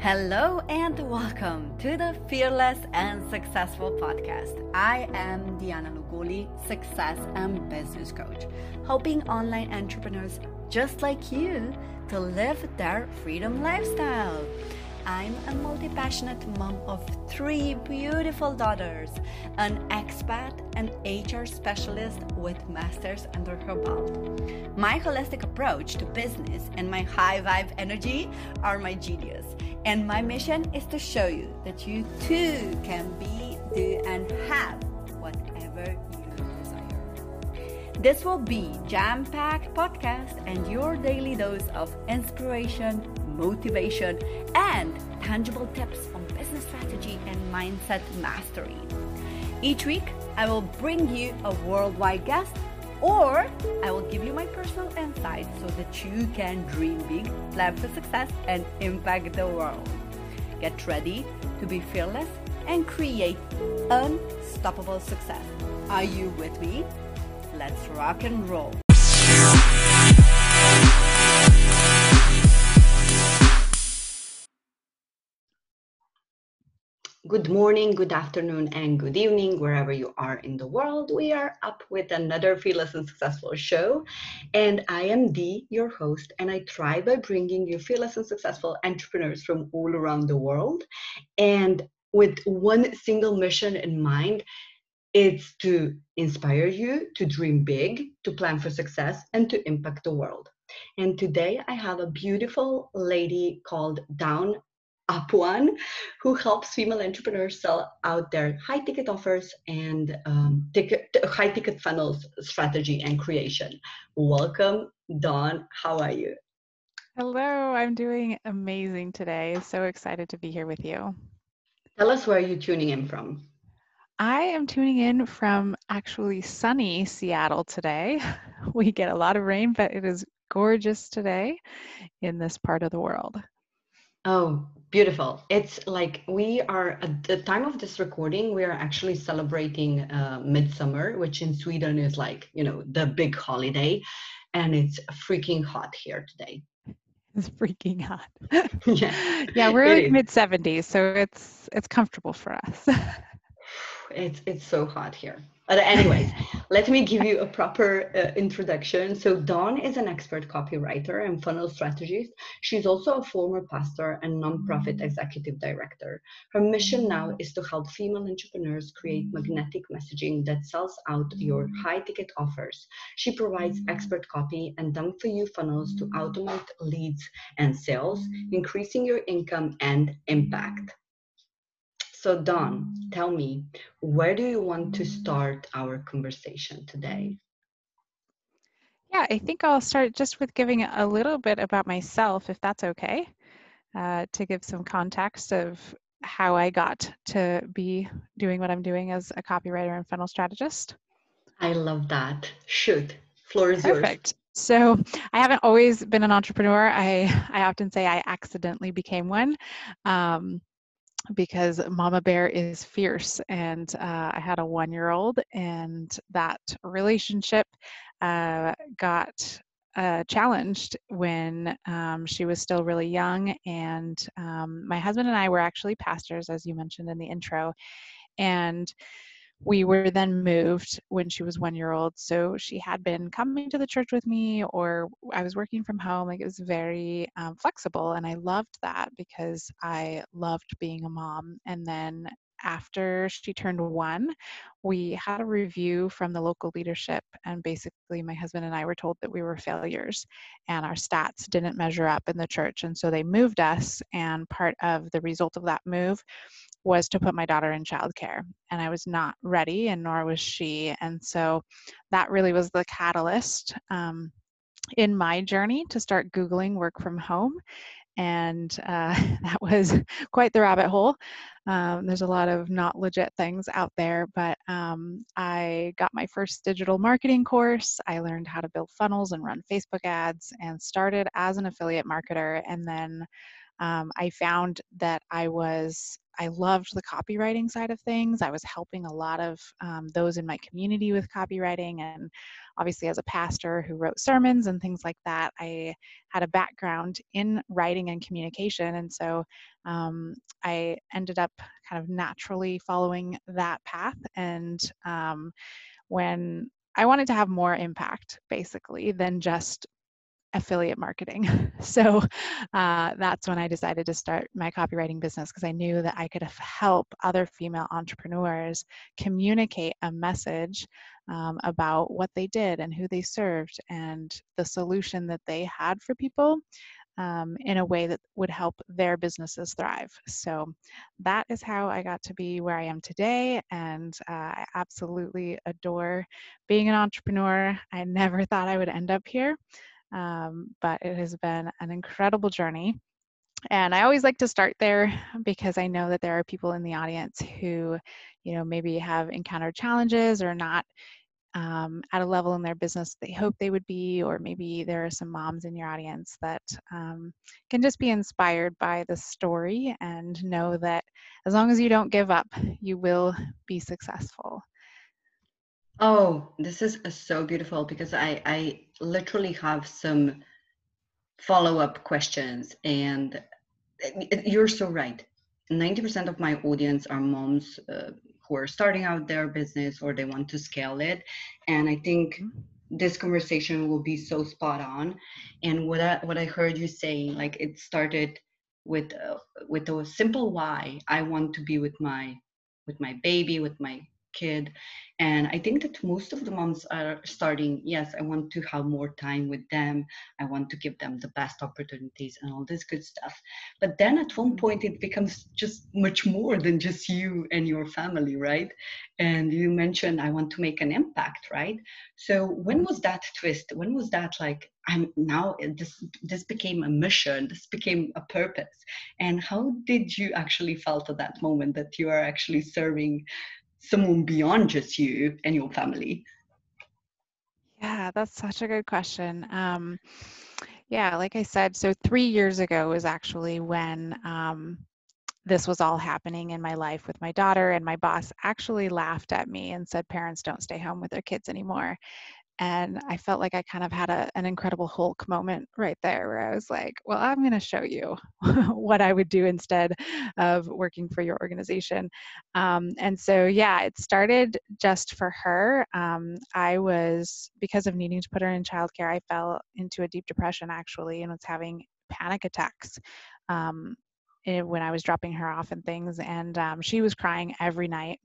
Hello and welcome to the Fearless and Successful podcast. I am Diana Lugoli, success and business coach, helping online entrepreneurs just like you to live their freedom lifestyle. I'm a multi passionate mom of three beautiful daughters, an expat, and HR specialist with masters under her belt. My holistic approach to business and my high vibe energy are my genius. And my mission is to show you that you too can be, do, and have whatever you desire. This will be jam-packed podcast and your daily dose of inspiration, motivation, and tangible tips on business strategy and mindset mastery. Each week, I will bring you a worldwide guest or I will give you my personal insights so that you can dream big, plan for success, and impact the world. Get ready to be fearless and create unstoppable success. Are you with me? Let's rock and roll. Good morning, good afternoon, and good evening, wherever you are in the world. We are up with another Fearless and Successful show. And I am Dee, your host, and I try by bringing you fearless and successful entrepreneurs from all around the world. And with one single mission in mind, it's to inspire you to dream big, to plan for success, and to impact the world. And today I have a beautiful lady called Dawn Apuan, who helps female entrepreneurs sell out their high ticket offers and um, ticket, high ticket funnels strategy and creation. Welcome, Dawn. How are you? Hello, I'm doing amazing today. So excited to be here with you. Tell us where you're tuning in from. I am tuning in from actually sunny Seattle today. We get a lot of rain, but it is gorgeous today in this part of the world. Oh, beautiful. It's like we are at the time of this recording, we are actually celebrating uh, midsummer, which in Sweden is like, you know, the big holiday. And it's freaking hot here today. It's freaking hot. yeah. Yeah, we're like mid 70s, so it's it's comfortable for us. it's it's so hot here. But anyways, let me give you a proper uh, introduction. So Dawn is an expert copywriter and funnel strategist. She's also a former pastor and nonprofit executive director. Her mission now is to help female entrepreneurs create magnetic messaging that sells out your high ticket offers. She provides expert copy and done for you funnels to automate leads and sales, increasing your income and impact. So, Dawn, tell me, where do you want to start our conversation today? Yeah, I think I'll start just with giving a little bit about myself, if that's okay, uh, to give some context of how I got to be doing what I'm doing as a copywriter and funnel strategist. I love that. Shoot, floor is Perfect. yours. So I haven't always been an entrepreneur. I I often say I accidentally became one. Um, because Mama Bear is fierce. And uh, I had a one year old, and that relationship uh, got uh, challenged when um, she was still really young. And um, my husband and I were actually pastors, as you mentioned in the intro. And we were then moved when she was one year old so she had been coming to the church with me or i was working from home like it was very um, flexible and i loved that because i loved being a mom and then after she turned one, we had a review from the local leadership, and basically, my husband and I were told that we were failures and our stats didn't measure up in the church. And so they moved us, and part of the result of that move was to put my daughter in childcare. And I was not ready, and nor was she. And so that really was the catalyst. Um, in my journey to start Googling work from home and uh, that was quite the rabbit hole. Um, there's a lot of not legit things out there, but um, I got my first digital marketing course. I learned how to build funnels and run Facebook ads and started as an affiliate marketer. And then um, I found that I was I loved the copywriting side of things. I was helping a lot of um, those in my community with copywriting. And obviously, as a pastor who wrote sermons and things like that, I had a background in writing and communication. And so um, I ended up kind of naturally following that path. And um, when I wanted to have more impact, basically, than just affiliate marketing. So uh, that's when I decided to start my copywriting business because I knew that I could help other female entrepreneurs communicate a message um, about what they did and who they served and the solution that they had for people. Um, in a way that would help their businesses thrive. So that is how I got to be where I am today. And uh, I absolutely adore being an entrepreneur. I never thought I would end up here. Um, but it has been an incredible journey. And I always like to start there because I know that there are people in the audience who, you know, maybe have encountered challenges or not um, at a level in their business they hope they would be, or maybe there are some moms in your audience that um, can just be inspired by the story and know that as long as you don't give up, you will be successful. Oh, this is uh, so beautiful because I, I literally have some follow up questions, and you're so right. 90% of my audience are moms uh, who are starting out their business or they want to scale it. And I think mm-hmm. this conversation will be so spot on. And what I, what I heard you saying, like it started with uh, with a simple why. I want to be with my with my baby, with my kid. And i think that most of the moms are starting yes i want to have more time with them. I want to give them the best opportunities and all this good stuff. But then at one point it becomes just much more than just you and your family right? And you mentioned i want to make an impact right? So when was that twist? When was that like i'm now this this became a mission this became a purpose? And how did you actually felt at that moment that you are actually serving someone beyond just you and your family? Yeah, that's such a good question. Um, yeah, like I said, so three years ago was actually when um, this was all happening in my life with my daughter, and my boss actually laughed at me and said, Parents don't stay home with their kids anymore and I felt like I kind of had a, an incredible Hulk moment right there where I was like, well, I'm going to show you what I would do instead of working for your organization. Um, and so, yeah, it started just for her. Um, I was, because of needing to put her in childcare, I fell into a deep depression actually and was having panic attacks. Um, eh, when I was dropping her off and things, and um, she was crying every night.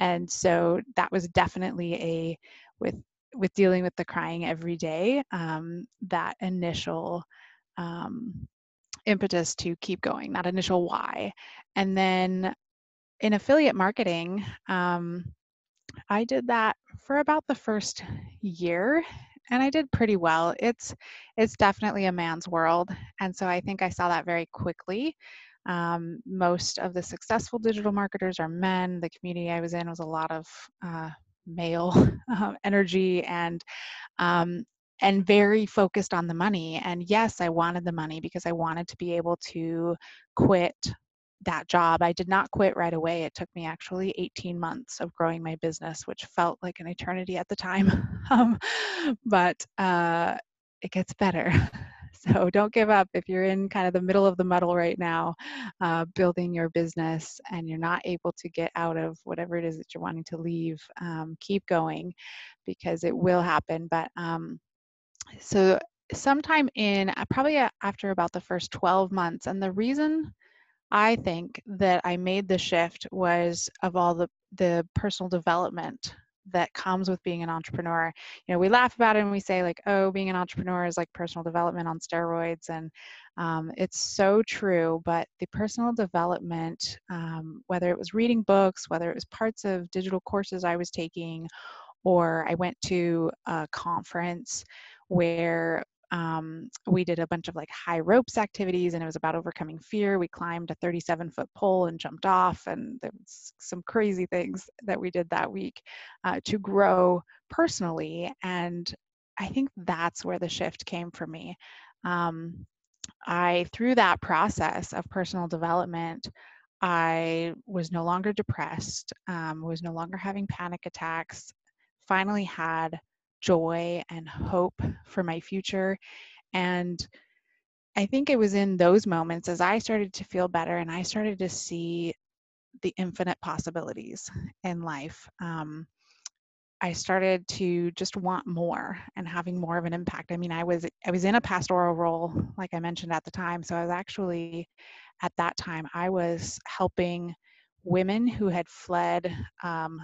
And so that was definitely a with with dealing with the crying every day, um, that initial um, impetus to keep going, that initial why. And then in affiliate marketing, um, I did that for about the first year and I did pretty well. It's it's definitely a man's world, and so I think I saw that very quickly. Um, most of the successful digital marketers are men. The community I was in was a lot of uh, male um, energy and um, and very focused on the money. And yes, I wanted the money because I wanted to be able to quit that job. I did not quit right away. It took me actually 18 months of growing my business, which felt like an eternity at the time. um, but uh, it gets better. So don't give up if you're in kind of the middle of the muddle right now, uh, building your business and you're not able to get out of whatever it is that you're wanting to leave. Um, keep going because it will happen. But um, so sometime in uh, probably after about the first 12 months, and the reason I think that I made the shift was of all the the personal development that comes with being an entrepreneur. You know, we laugh about it and we say like, "Oh, being an entrepreneur is like personal development on steroids," and um, it's so true. But the personal development, um, whether it was reading books, whether it was parts of digital courses I was taking, or I went to a conference where um, we did a bunch of like high ropes activities and it was about overcoming fear. We climbed a 37 foot pole and jumped off and there was some crazy things that we did that week uh, to grow personally and i think that's where the shift came for me. Um, i through that process of personal development I was no longer depressed, um, was no longer having panic attacks, finally had joy and hope for my future. And I think it was in those moments as I started to feel better and I started to see the infinite possibilities in life. Um, I started to just want more and having more of an impact. I mean, I was I was in a pastoral role, like I mentioned at the time. So I was actually at that time I was helping women who had fled um,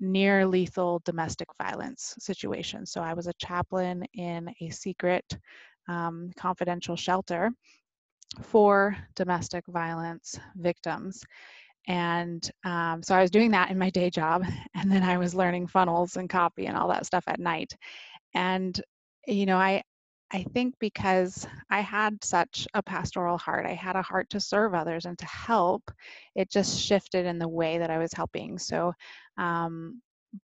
near lethal domestic violence situations. So I was a chaplain in a secret um, confidential shelter for domestic violence victims. And um, so I was doing that in my day job. And then I was learning funnels and copy and all that stuff at night. And, you know, I, I think because I had such a pastoral heart, I had a heart to serve others and to help, it just shifted in the way that I was helping. So, um,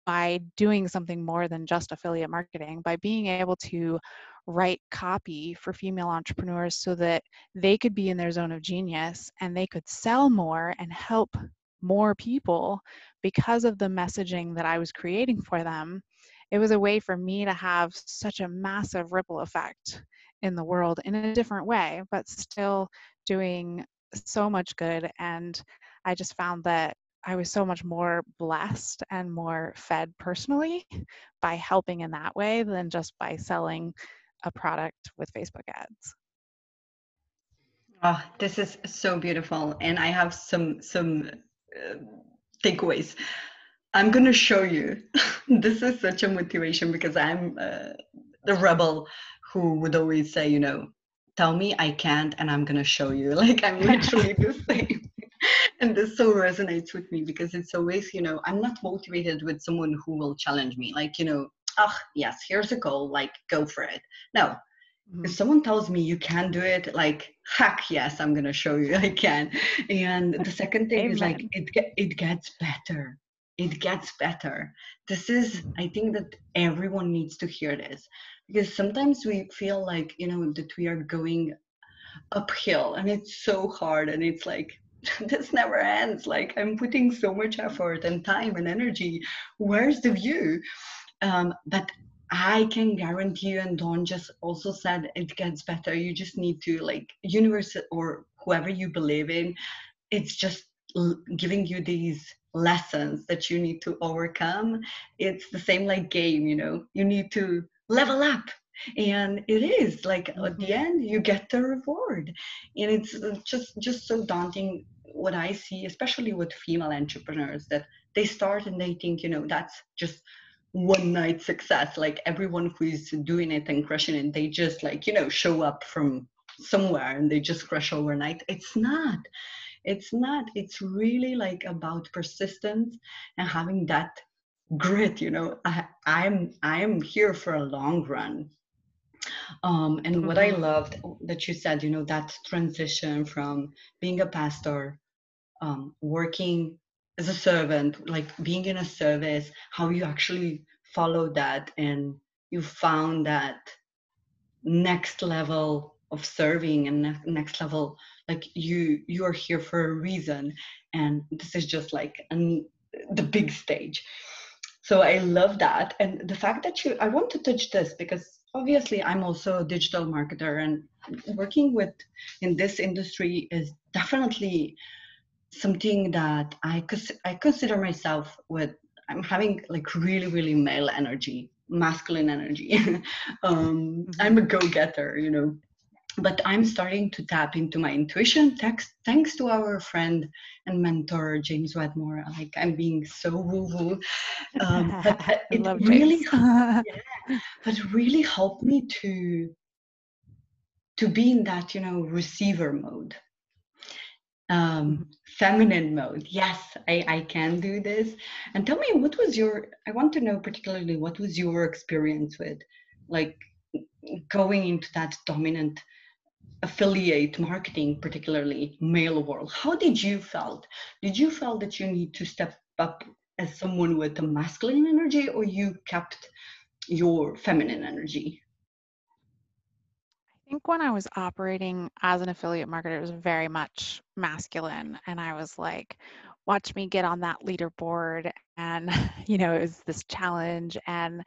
by doing something more than just affiliate marketing, by being able to write copy for female entrepreneurs so that they could be in their zone of genius and they could sell more and help more people because of the messaging that I was creating for them. It was a way for me to have such a massive ripple effect in the world in a different way, but still doing so much good. And I just found that I was so much more blessed and more fed personally by helping in that way than just by selling a product with Facebook ads. Oh, this is so beautiful, and I have some some uh, takeaways. I'm gonna show you. this is such a motivation because I'm uh, the rebel who would always say, you know, tell me I can't, and I'm gonna show you. Like I'm literally the same. and this so resonates with me because it's always, you know, I'm not motivated with someone who will challenge me. Like, you know, oh yes here's a goal like go for it no mm-hmm. if someone tells me you can do it like heck yes i'm gonna show you i can and the second thing Amen. is like it, it gets better it gets better this is i think that everyone needs to hear this because sometimes we feel like you know that we are going uphill and it's so hard and it's like this never ends like i'm putting so much effort and time and energy where's the view um, but I can guarantee you, and Dawn just also said it gets better. You just need to like universe or whoever you believe in. It's just giving you these lessons that you need to overcome. It's the same like game, you know. You need to level up, and it is like mm-hmm. at the mm-hmm. end you get the reward, and it's uh, just just so daunting. What I see, especially with female entrepreneurs, that they start and they think, you know, that's just one night success like everyone who is doing it and crushing it they just like you know show up from somewhere and they just crush overnight it's not it's not it's really like about persistence and having that grit you know i i'm i'm here for a long run um and mm-hmm. what i mm-hmm. loved that you said you know that transition from being a pastor um working as a servant, like being in a service, how you actually follow that and you found that next level of serving and next level like you you are here for a reason and this is just like an, the big stage so i love that and the fact that you i want to touch this because obviously i'm also a digital marketer and working with in this industry is definitely something that I I consider myself with I'm having like really really male energy, masculine energy. um, mm-hmm. I'm a go-getter, you know, but I'm starting to tap into my intuition thanks thanks to our friend and mentor James Wedmore. Like I'm being so woo woo, um, but it really yeah, but really helped me to to be in that you know receiver mode um, feminine mode. Yes, I, I can do this. And tell me, what was your, I want to know particularly what was your experience with like going into that dominant affiliate marketing, particularly male world. How did you felt? Did you felt that you need to step up as someone with a masculine energy or you kept your feminine energy? I think when I was operating as an affiliate marketer, it was very much masculine. And I was like, watch me get on that leaderboard. And, you know, it was this challenge. And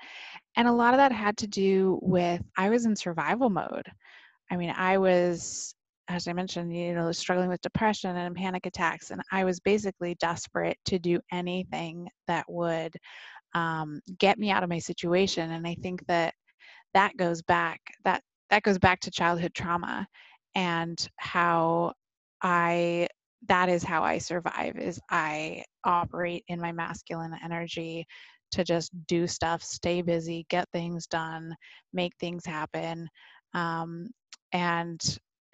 and a lot of that had to do with I was in survival mode. I mean, I was, as I mentioned, you know, struggling with depression and panic attacks. And I was basically desperate to do anything that would um, get me out of my situation. And I think that that goes back that that goes back to childhood trauma and how I that is how I survive is I operate in my masculine energy to just do stuff, stay busy, get things done, make things happen. Um, and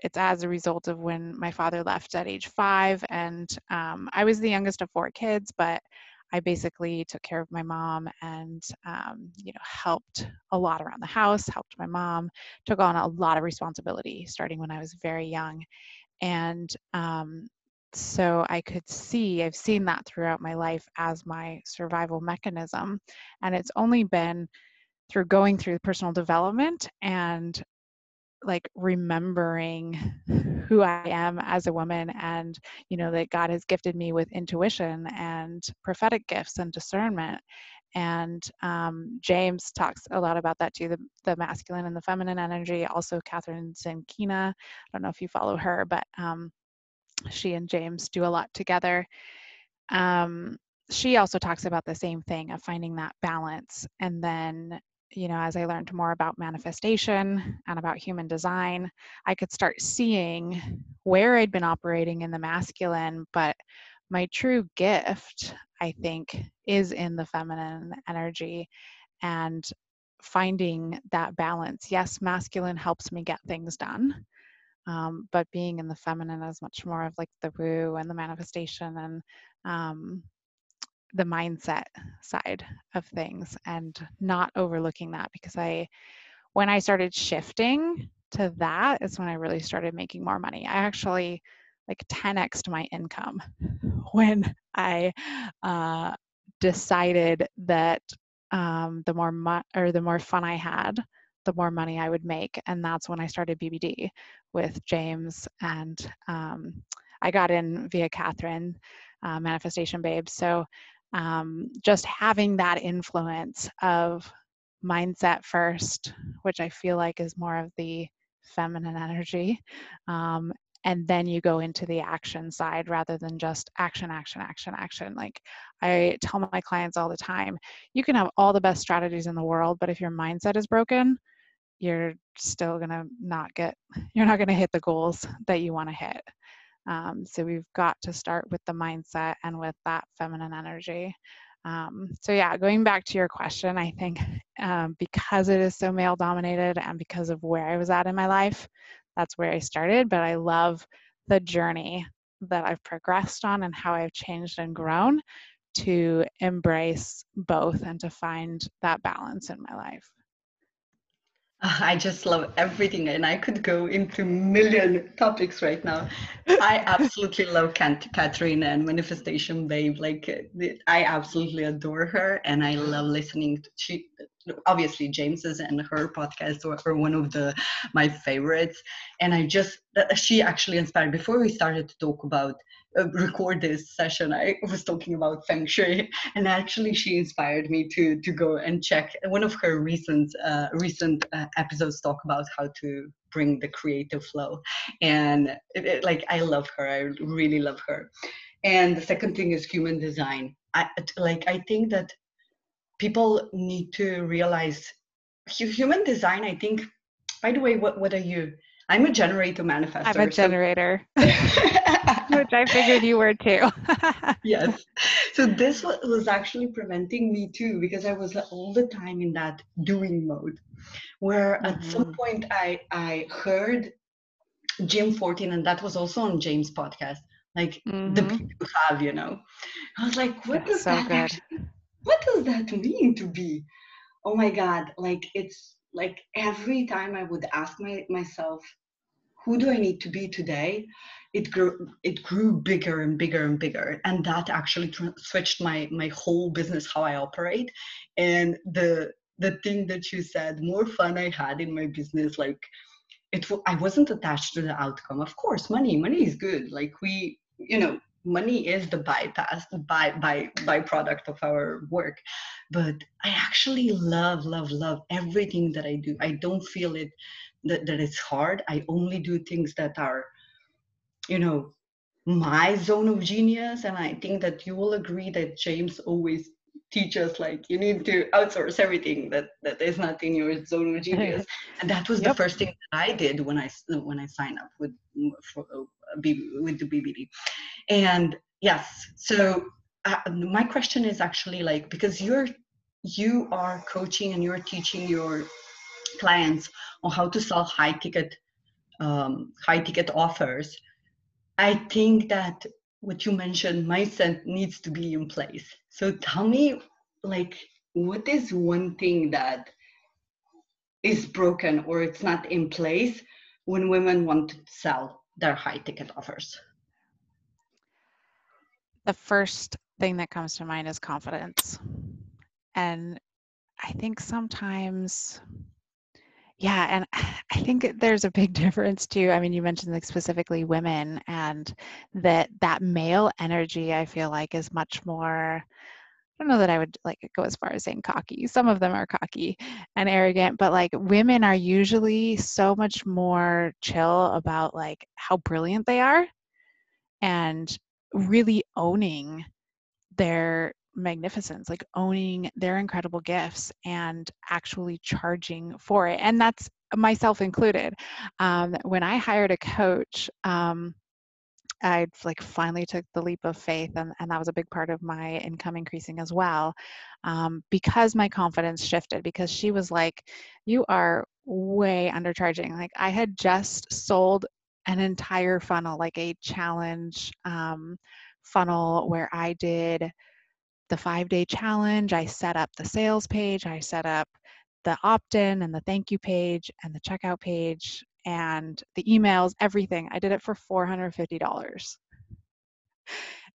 it's as a result of when my father left at age five. And um, I was the youngest of four kids, but I basically took care of my mom and, um, you know, helped a lot around the house, helped my mom, took on a lot of responsibility starting when I was very young. And um, so I could see, I've seen that throughout my life as my survival mechanism. And it's only been through going through personal development and like remembering who I am as a woman and you know that God has gifted me with intuition and prophetic gifts and discernment. And um, James talks a lot about that too the, the masculine and the feminine energy also Kathrin Zenkina I don't know if you follow her but um, she and James do a lot together. Um, she also talks about the same thing of finding that balance and then you know, as I learned more about manifestation and about human design, I could start seeing where I'd been operating in the masculine, but my true gift, I think, is in the feminine energy and finding that balance. Yes, masculine helps me get things done. Um, but being in the feminine is much more of like the woo and the manifestation and um, the mindset side of things and not overlooking that because I, when I started shifting to that, is when I really started making more money. I actually like 10x my income when I uh, decided that um, the more mo- or the more fun I had, the more money I would make, and that's when I started BBD with James, and um, I got in via Kathrin, uh, Manifestation Babe. So um, just having that influence of mindset first, which I feel like is more of the feminine energy. Um, and then you go into the action side rather than just action, action, action, action. Like I tell my clients all the time, you can have all the best strategies in the world, but if your mindset is broken, you're still gonna not get, you're not gonna hit the goals that you wanna hit. Um, so we've got to start with the mindset and with that feminine energy. Um, so yeah, going back to your question, I think um, because it is so male dominated and because of where I was at in my life, that's where I started. But I love the journey that I've progressed on and how I've changed and grown to embrace both and to find that balance in my life. I just love everything, and I could go into million topics right now. I absolutely love Kathrin and Manifestation Babe. Like, uh, I absolutely adore her, and I love listening. To, she obviously James's and her podcast were one of the my favorites, and I just uh, she actually inspired. Before we started to talk about uh, record this session, I was talking about feng shui, and actually she inspired me to to go and check one of her recent uh, recent uh, episodes. Talk about how to bring the creative flow, and it, it, like I love her. I really love her. And the second thing is human design. I like I think that people need to realize human design. I think. By the way, what what are you? I'm a generator manifestor. I'm a generator. So which I figured you were too. yes. So this was actually preventing me too because I was all the time in that doing mode, where mm-hmm. at some mm-hmm. point I I heard Jim Fortin, and that was also on James' podcast, like mm-hmm. the people you have, you know. I was like, what That's does so that actually, what does that mean to be? Oh my God! Like it's like every time I would ask my myself, who do I need to be today? It grew it grew bigger and bigger and bigger, and that actually tr- switched my my whole business how I operate. And the the thing that you said, more fun I had in my business, like it i wasn't attached to the outcome of course money money is good like we you know money is the bypass the by by byproduct of our work. But i actually love love love everything that i do. I don't feel it that, that it's hard. I only do things that are you know my zone of genius. And i think that you will agree that james always teach us like you need to outsource everything that that is not in your zone of genius and that was yep. the first thing that i did when i when i signed up with for, uh, with the bbd and yes so uh, my question is actually like because you're you are coaching and you're teaching your clients on how to sell high ticket um, high ticket offers i think that what you mentioned mindset needs to be in place. So tell me like what is one thing that is broken or it's not in place when women want to sell their high ticket offers? The first thing that comes to mind is confidence. And i think sometimes yeah, and I think there's a big difference too. I mean, you mentioned like specifically women and that that male energy I feel like is much more I don't know that I would like go as far as saying cocky. Some of them are cocky and arrogant, but like women are usually so much more chill about like how brilliant they are and really owning their magnificence, like owning their incredible gifts and actually charging for it. And that's myself included. Um, when I hired a coach, um, I like finally took the leap of faith, and, and that was a big part of my income increasing as well, um, because my confidence shifted. Because she was like, "You are way undercharging." Like I had just sold an entire funnel, like a challenge um, funnel, where I did the five day challenge. I set up the sales page. I set up the opt in and the thank you page and the checkout page and the emails, everything. I did it for $450.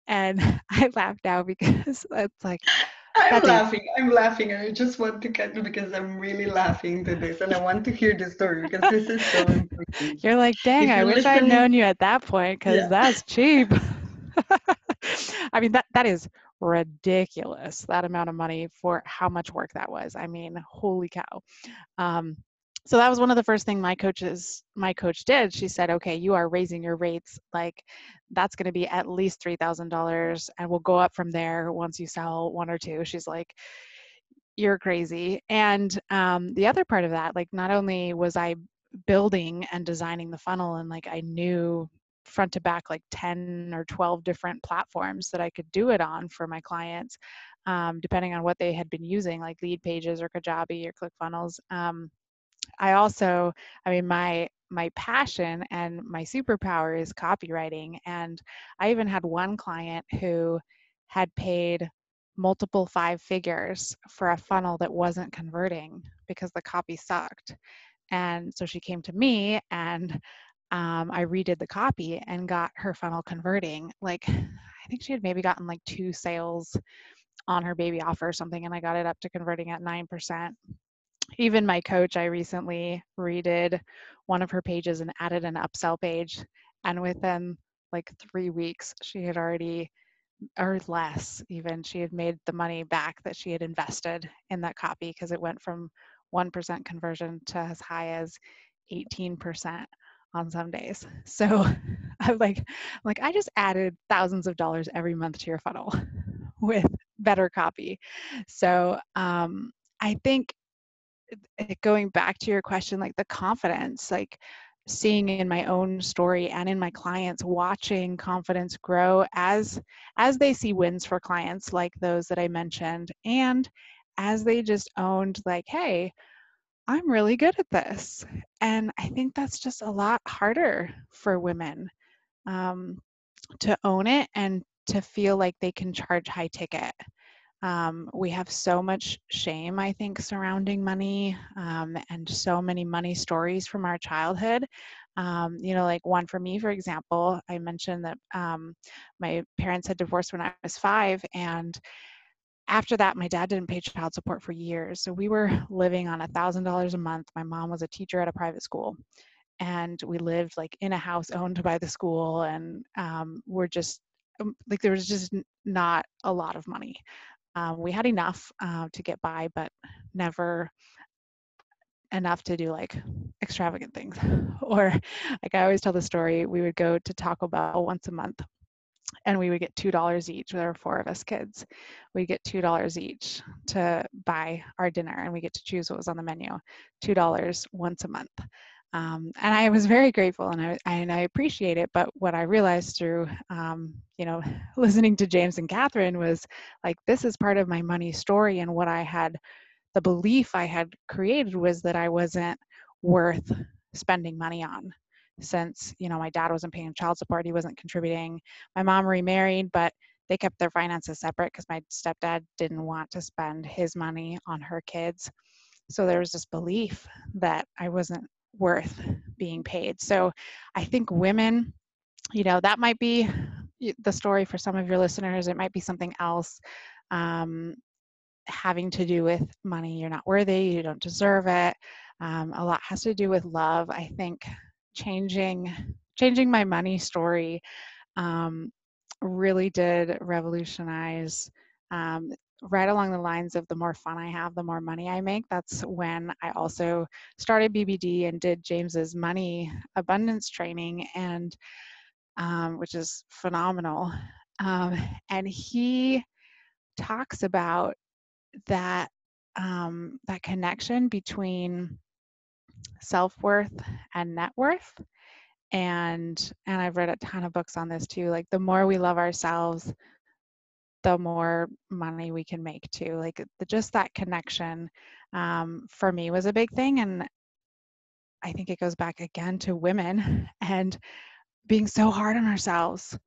And I laugh now because it's like, I'm laughing. I'm laughing. I just want to cut because I'm really laughing to this and I want to hear the story because this is so important. You're like, dang, I wish I'd known you at that point because yeah. that's cheap. I mean, that, that is ridiculous that amount of money for how much work that was i mean holy cow. Um, so that was one of the first thing my coaches my coach did. She said okay you are raising your rates like that's going to be at least $3000 and we'll go up from there once you sell one or two. She's like you're crazy. And um, the other part of that like not only was i building and designing the funnel and like i knew front to back like 10 or 12 different platforms that I could do it on for my clients, um, depending on what they had been using, like Leadpages or Kajabi or ClickFunnels. Um, I also, I mean, my my passion and my superpower is copywriting, and I even had one client who had paid multiple five figures for a funnel that wasn't converting because the copy sucked. And so she came to me and um, I redid the copy and got her funnel converting. Like, I think she had maybe gotten like two sales on her baby offer or something, and I got it up to converting at 9%. Even my coach, I recently redid one of her pages and added an upsell page. And within like three weeks, she had already, or less even, she had made the money back that she had invested in that copy because it went from 1% conversion to as high as 18% on some days. So I'm like, like I just added thousands of dollars every month to your funnel with better copy. So um, I think going back to your question, like the confidence, like seeing in my own story and in my clients watching confidence grow as as they see wins for clients like those that i mentioned and as they just owned like hey I'm really good at this. And I think that's just a lot harder for women um, to own it and to feel like they can charge high ticket. Um, we have so much shame, I think, surrounding money um, and so many money stories from our childhood. Um, you know, like one for me, for example, I mentioned that um, my parents had divorced when I was five, and after that, my dad didn't pay child support for years. So we were living on $1,000 a month. My mom was a teacher at a private school. and we lived like in a house owned by the school and um, we're just um, like there was just not a lot of money um, we had enough uh, to get by but never enough to do like extravagant things or like i always tell the story we would go to taco bell once a month and we would get two dollars each. There were four of us kids. We'd get two dollars each to buy our dinner, and we get to choose what was on the menu. Two dollars once a month. Um, and I was very grateful and I, and I appreciate it. But what I realized through, um, you know, listening to James and Kathrin was like, this is part of my money story. And what I had, the belief I had created was that I wasn't worth spending money on since, you know, my dad wasn't paying child support, he wasn't contributing. My mom remarried, but they kept their finances separate because my stepdad didn't want to spend his money on her kids. So there was this belief that I wasn't worth being paid. So I think women, you know, that might be the story for some of your listeners. It might be something else um, having to do with money. You're not worthy, you don't deserve it. Um, a lot has to do with love. I think changing changing my money story um, really did revolutionize um, right along the lines of the more fun I have, the more money I make. That's when I also started BBD and did James's money abundance training, and um, which is phenomenal. Um, and he talks about that um, that connection between self-worth and net worth and and i've read a ton of books on this too like the more we love ourselves the more money we can make too. Like the, just that connection um, for me was a big thing. And I think it goes back again to women and being so hard on ourselves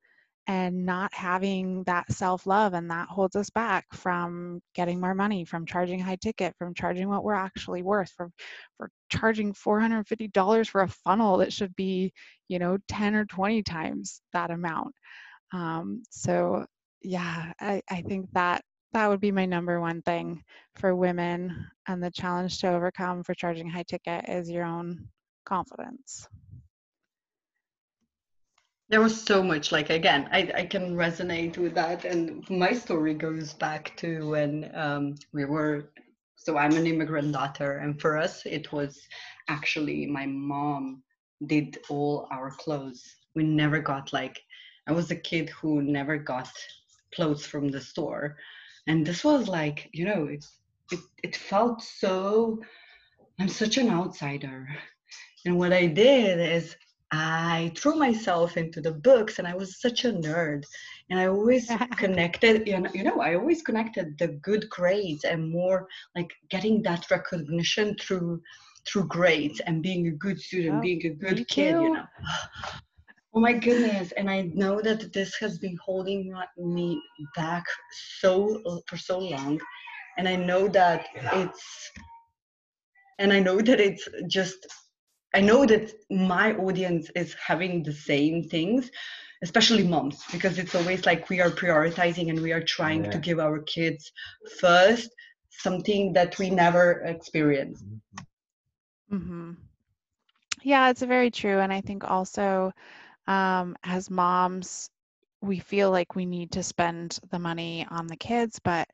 and not having that self love. And that holds us back from getting more money, from charging high ticket, from charging what we're actually worth, from for charging $450 for a funnel that should be, you know, 10 or 20 times that amount. Um, so yeah, I, I think that that would be my number one thing for women and the challenge to overcome for charging high ticket is your own confidence there was so much like again i, I can resonate with that and my story goes back to when um, we were so i'm an immigrant daughter and for us it was actually my mom did all our clothes. We never got like i was a kid who never got clothes from the store. And this was like you know it, it, it felt so i'm such an outsider. And what i did is i threw myself into the books and i was such a nerd and i always connected you know, you know i always connected the good grades and more like getting that recognition through through grades and being a good student oh, being a good kid too. you know Oh my goodness. And I know that this has been holding me back so for so long. And I know that it's and I know that it's just I know that my audience is having the same things, especially moms, because it's always like we are prioritizing and we are trying yeah. to give our kids first something that we never experienced. Mm-hmm. Yeah, it's very true. And I think also um, as moms, we feel like we need to spend the money on the kids, but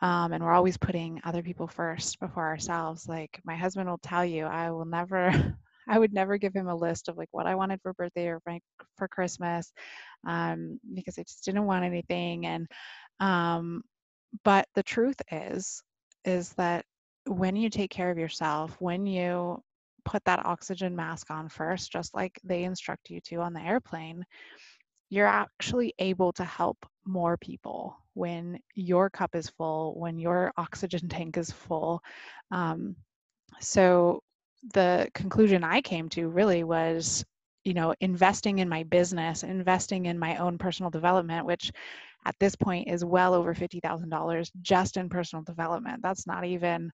um, and we're always putting other people first before ourselves. Like my husband will tell you, I will never, I would never give him a list of like what I wanted for birthday or for Christmas, um, because I just didn't want anything. And um, but the truth is, is that when you take care of yourself, when you put that oxygen mask on first, just like they instruct you to on the airplane, you're actually able to help more people when your cup is full, when your oxygen tank is full. Um, so the conclusion I came to really was, you know, investing in my business, investing in my own personal development, which at this point is well over $50,000 just in personal development. That's not even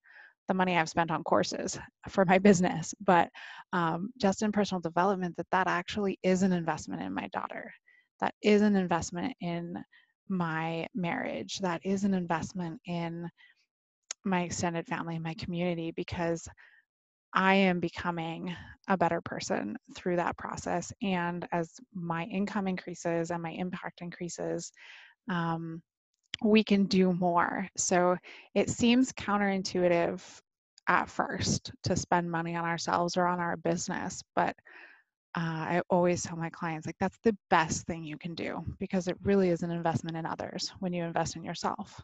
the money I've spent on courses for my business, but um, just in personal development, that that actually is an investment in my daughter. That is an investment in my marriage. That is an investment in my extended family, my community, because I am becoming a better person through that process. And as my income increases and my impact increases, um, we can do more. So it seems counterintuitive at first to spend money on ourselves or on our business, but uh, I always tell my clients like that's the best thing you can do because it really is an investment in others when you invest in yourself.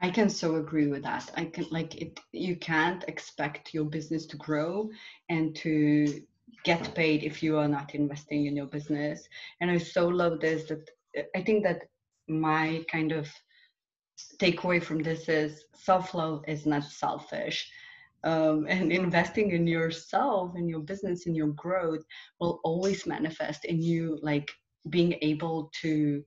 I can so agree with that. I can like it you can't expect your business to grow and to get paid if you are not investing in your business. And I so love this that I think that my kind of takeaway from this is self-love is not selfish um, and investing in yourself in your business in your growth will always manifest in you like being able to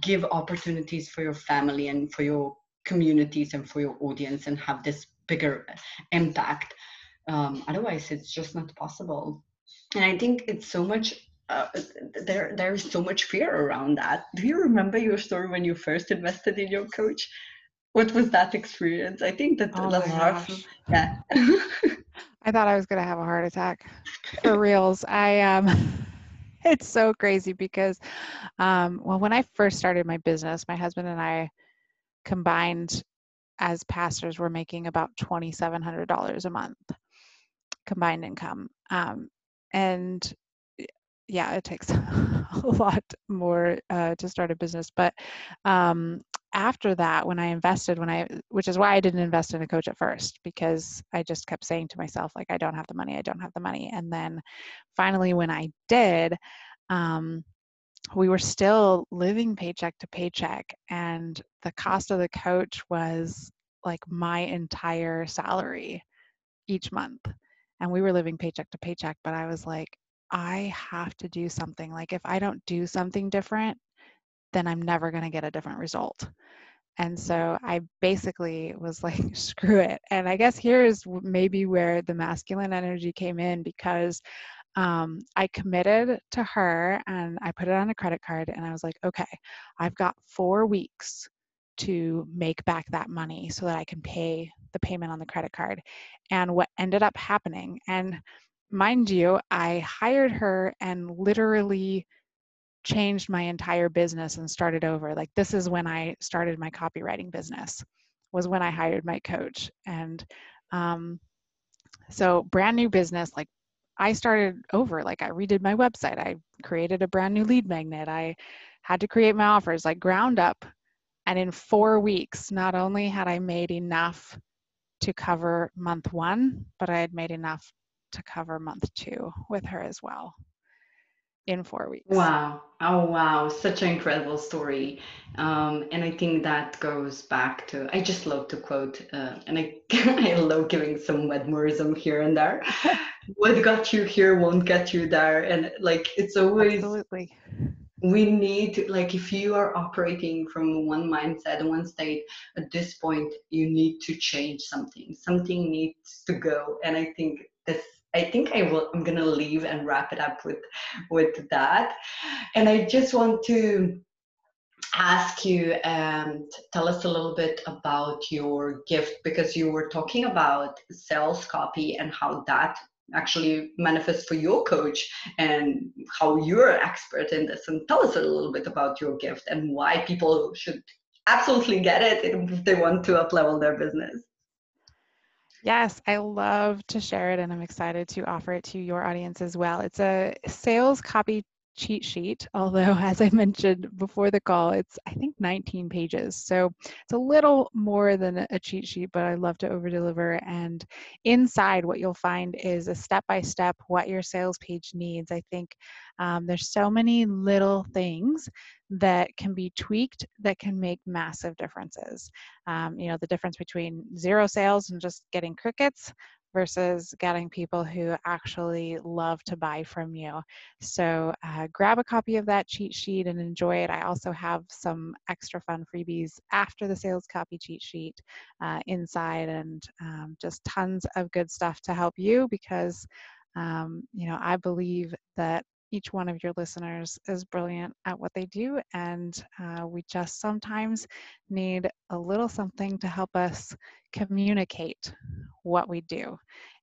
give opportunities for your family and for your communities and for your audience and have this bigger impact um, otherwise it's just not possible and i think it's so much uh, there there is so much fear around that do you remember your story when you first invested in your coach what was that experience? I think that oh lot yeah. I thought I was gonna have a heart attack. For reals. I um it's so crazy because um well when I first started my business, my husband and I combined as pastors were making about twenty seven hundred dollars a month combined income. Um and yeah, it takes a lot more uh, to start a business. But um, after that, when I invested, when I, which is why I didn't invest in a coach at first, because I just kept saying to myself, like, I don't have the money, I don't have the money. And then finally, when I did, um, we were still living paycheck to paycheck, and the cost of the coach was like my entire salary each month. And we were living paycheck to paycheck, but I was like, I have to do something. Like, if I don't do something different, then I'm never going to get a different result. And so I basically was like, screw it. And I guess here is maybe where the masculine energy came in because um, I committed to her and I put it on a credit card and I was like, okay, I've got four weeks to make back that money so that I can pay the payment on the credit card. And what ended up happening, and mind you, I hired her and literally changed my entire business and started over. Like this is when I started my copywriting business, was when I hired my coach. And um, so brand new business, like I started over. Like I redid my website. I created a brand new lead magnet. I had to create my offers like ground up. And in four weeks, not only had I made enough to cover month one, but I had made enough to cover month two with her as well in four weeks. Wow. Oh, wow. Such an incredible story. Um, and I think that goes back to, I just love to quote, uh, and I, I love giving some Wedmoreism here and there. what got you here won't get you there. And like, it's always, Absolutely. we need, to, like, if you are operating from one mindset one state, at this point, you need to change something. Something needs to go. And I think this I think I will. I'm gonna leave and wrap it up with with that. And I just want to ask you um, and tell us a little bit about your gift because you were talking about sales copy and how that actually manifests for your coach and how you're an expert in this and tell us a little bit about your gift and why people should absolutely get it if they want to up level their business Yes, I love to share it and I'm excited to offer it to your audience as well. It's a sales copy cheat sheet, although as I mentioned before the call, it's I think 19 pages. So it's a little more than a cheat sheet, but I love to over deliver. And inside, what you'll find is a step by step what your sales page needs. I think um, there's so many little things that can be tweaked that can make massive differences. Um, you know, the difference between zero sales and just getting crickets versus getting people who actually love to buy from you. So uh, grab a copy of that cheat sheet and enjoy it. I also have some extra fun freebies after the sales copy cheat sheet uh, inside and um, just tons of good stuff to help you because um, you know, I believe that each one of your listeners is brilliant at what they do, and uh, we just sometimes need a little something to help us communicate what we do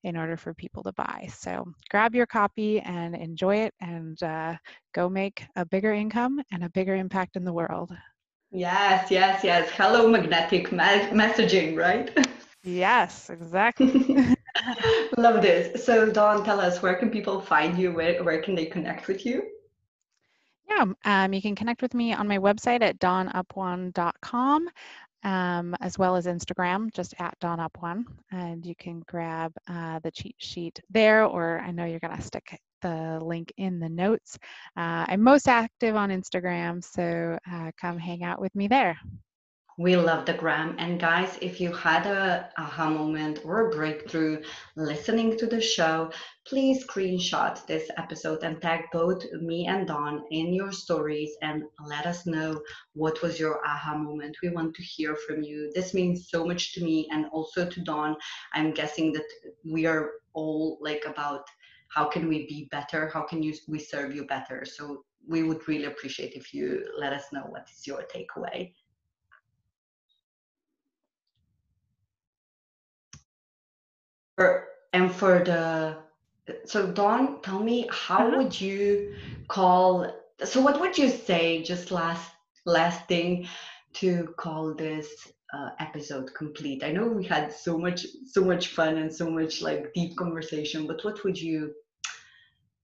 in order for people to buy. So grab your copy and enjoy it, and uh, go make a bigger income and a bigger impact in the world. Yes, yes, yes. Hello, magnetic me- messaging, right? Yes, exactly. Love this. So, Dawn, tell us where can people find you? Where, where can they connect with you? Yeah, um, you can connect with me on my website at dawnapuan.com, um, as well as Instagram, just at dawnupone. And you can grab uh, the cheat sheet there, or I know you're going to stick the link in the notes. Uh, I'm most active on Instagram, so uh, come hang out with me there. We love the gram. And guys, if you had a aha moment or a breakthrough listening to the show, please screenshot this episode and tag both me and Dawn in your stories and let us know what was your aha moment. We want to hear from you. This means so much to me and also to Dawn. I'm guessing that we are all like about how can we be better? How can you we serve you better? So we would really appreciate if you let us know what is your takeaway. For, and for the so Dawn, tell me how uh-huh. would you call so what would you say just last last thing to call this uh, episode complete? I know we had so much so much fun and so much like deep conversation, but what would you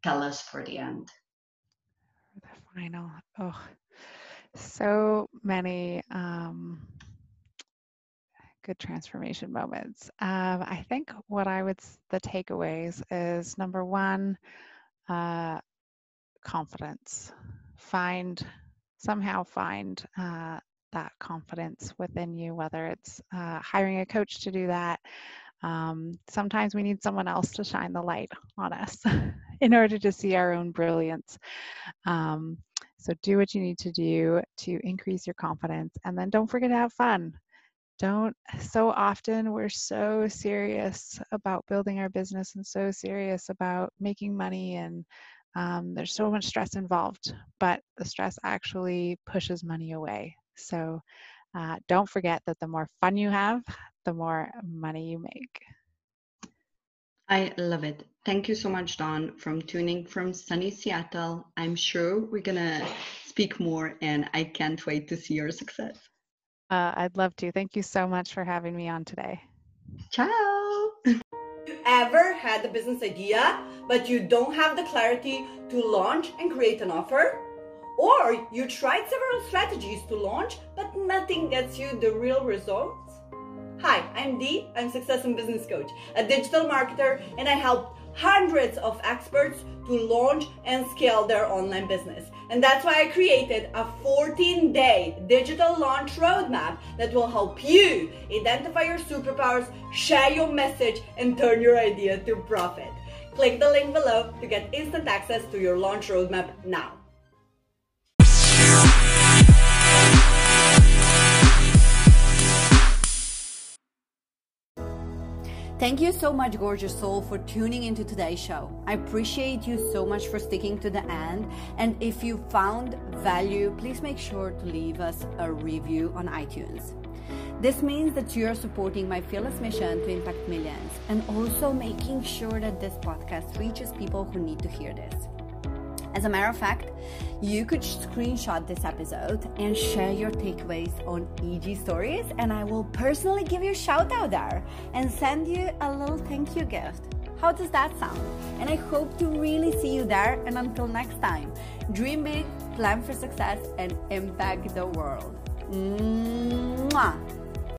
tell us for the end? The final. Oh, so many um good transformation moments. Um, I think what I would, the takeaways is number one, uh, confidence. Find, somehow find uh, that confidence within you, whether it's uh, hiring a coach to do that. Um, sometimes we need someone else to shine the light on us in order to see our own brilliance. Um, so do what you need to do to increase your confidence and then don't forget to have fun don't so often we're so serious about building our business and so serious about making money and um, there's so much stress involved but the stress actually pushes money away so uh, don't forget that the more fun you have the more money you make I love it. Thank you so much, Dawn, from tuning from sunny Seattle. I'm sure we're going to speak more, and I can't wait to see your success. Uh, I'd love to. Thank you so much for having me on today. Ciao. you ever had a business idea, but you don't have the clarity to launch and create an offer? Or you tried several strategies to launch, but nothing gets you the real results? Hi, I'm Dee. I'm Success and Business Coach, a digital marketer, and I help hundreds of experts to launch and scale their online business. And that's why I created a 14 day digital launch roadmap that will help you identify your superpowers, share your message, and turn your idea to profit. Click the link below to get instant access to your launch roadmap now. Thank you so much, gorgeous soul, for tuning into today's show. I appreciate you so much for sticking to the end. And if you found value, please make sure to leave us a review on iTunes. This means that you are supporting my fearless mission to impact millions and also making sure that this podcast reaches people who need to hear this. As a matter of fact, you could screenshot this episode and share your takeaways on IG Stories, and I will personally give you a shout out there and send you a little thank you gift. How does that sound? And I hope to really see you there. And until next time, dream big, plan for success, and impact the world. Mwah!